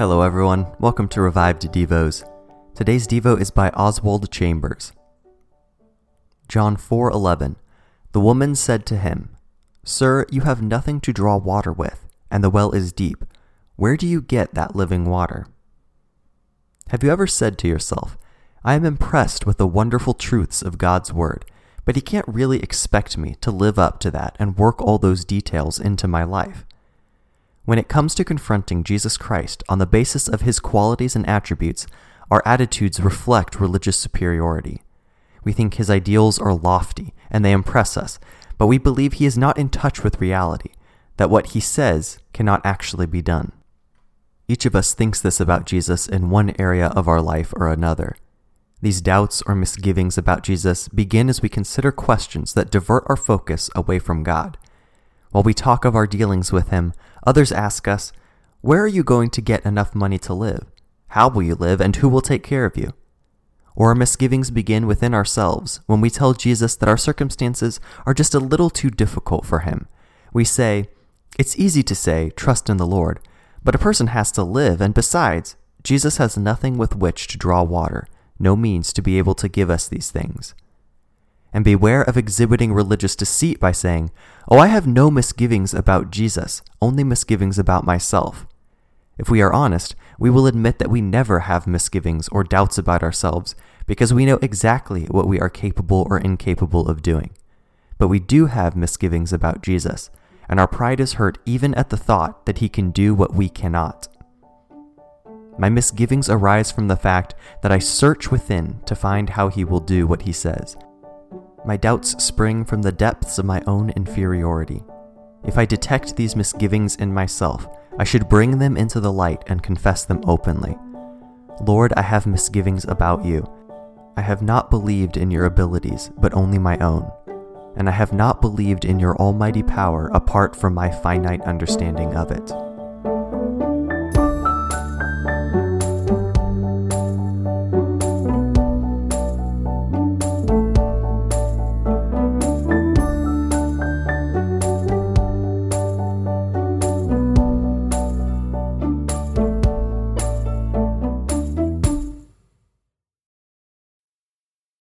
Hello, everyone. Welcome to Revived Devos. Today's Devo is by Oswald Chambers. John 4:11. The woman said to him, "Sir, you have nothing to draw water with, and the well is deep. Where do you get that living water?" Have you ever said to yourself, "I am impressed with the wonderful truths of God's word, but he can't really expect me to live up to that and work all those details into my life?" When it comes to confronting Jesus Christ on the basis of his qualities and attributes, our attitudes reflect religious superiority. We think his ideals are lofty and they impress us, but we believe he is not in touch with reality, that what he says cannot actually be done. Each of us thinks this about Jesus in one area of our life or another. These doubts or misgivings about Jesus begin as we consider questions that divert our focus away from God. While we talk of our dealings with Him, others ask us, Where are you going to get enough money to live? How will you live, and who will take care of you? Or our misgivings begin within ourselves when we tell Jesus that our circumstances are just a little too difficult for Him. We say, It's easy to say, Trust in the Lord, but a person has to live, and besides, Jesus has nothing with which to draw water, no means to be able to give us these things and beware of exhibiting religious deceit by saying, Oh, I have no misgivings about Jesus, only misgivings about myself. If we are honest, we will admit that we never have misgivings or doubts about ourselves because we know exactly what we are capable or incapable of doing. But we do have misgivings about Jesus, and our pride is hurt even at the thought that he can do what we cannot. My misgivings arise from the fact that I search within to find how he will do what he says my doubts spring from the depths of my own inferiority. If I detect these misgivings in myself, I should bring them into the light and confess them openly. Lord, I have misgivings about you. I have not believed in your abilities, but only my own. And I have not believed in your almighty power apart from my finite understanding of it.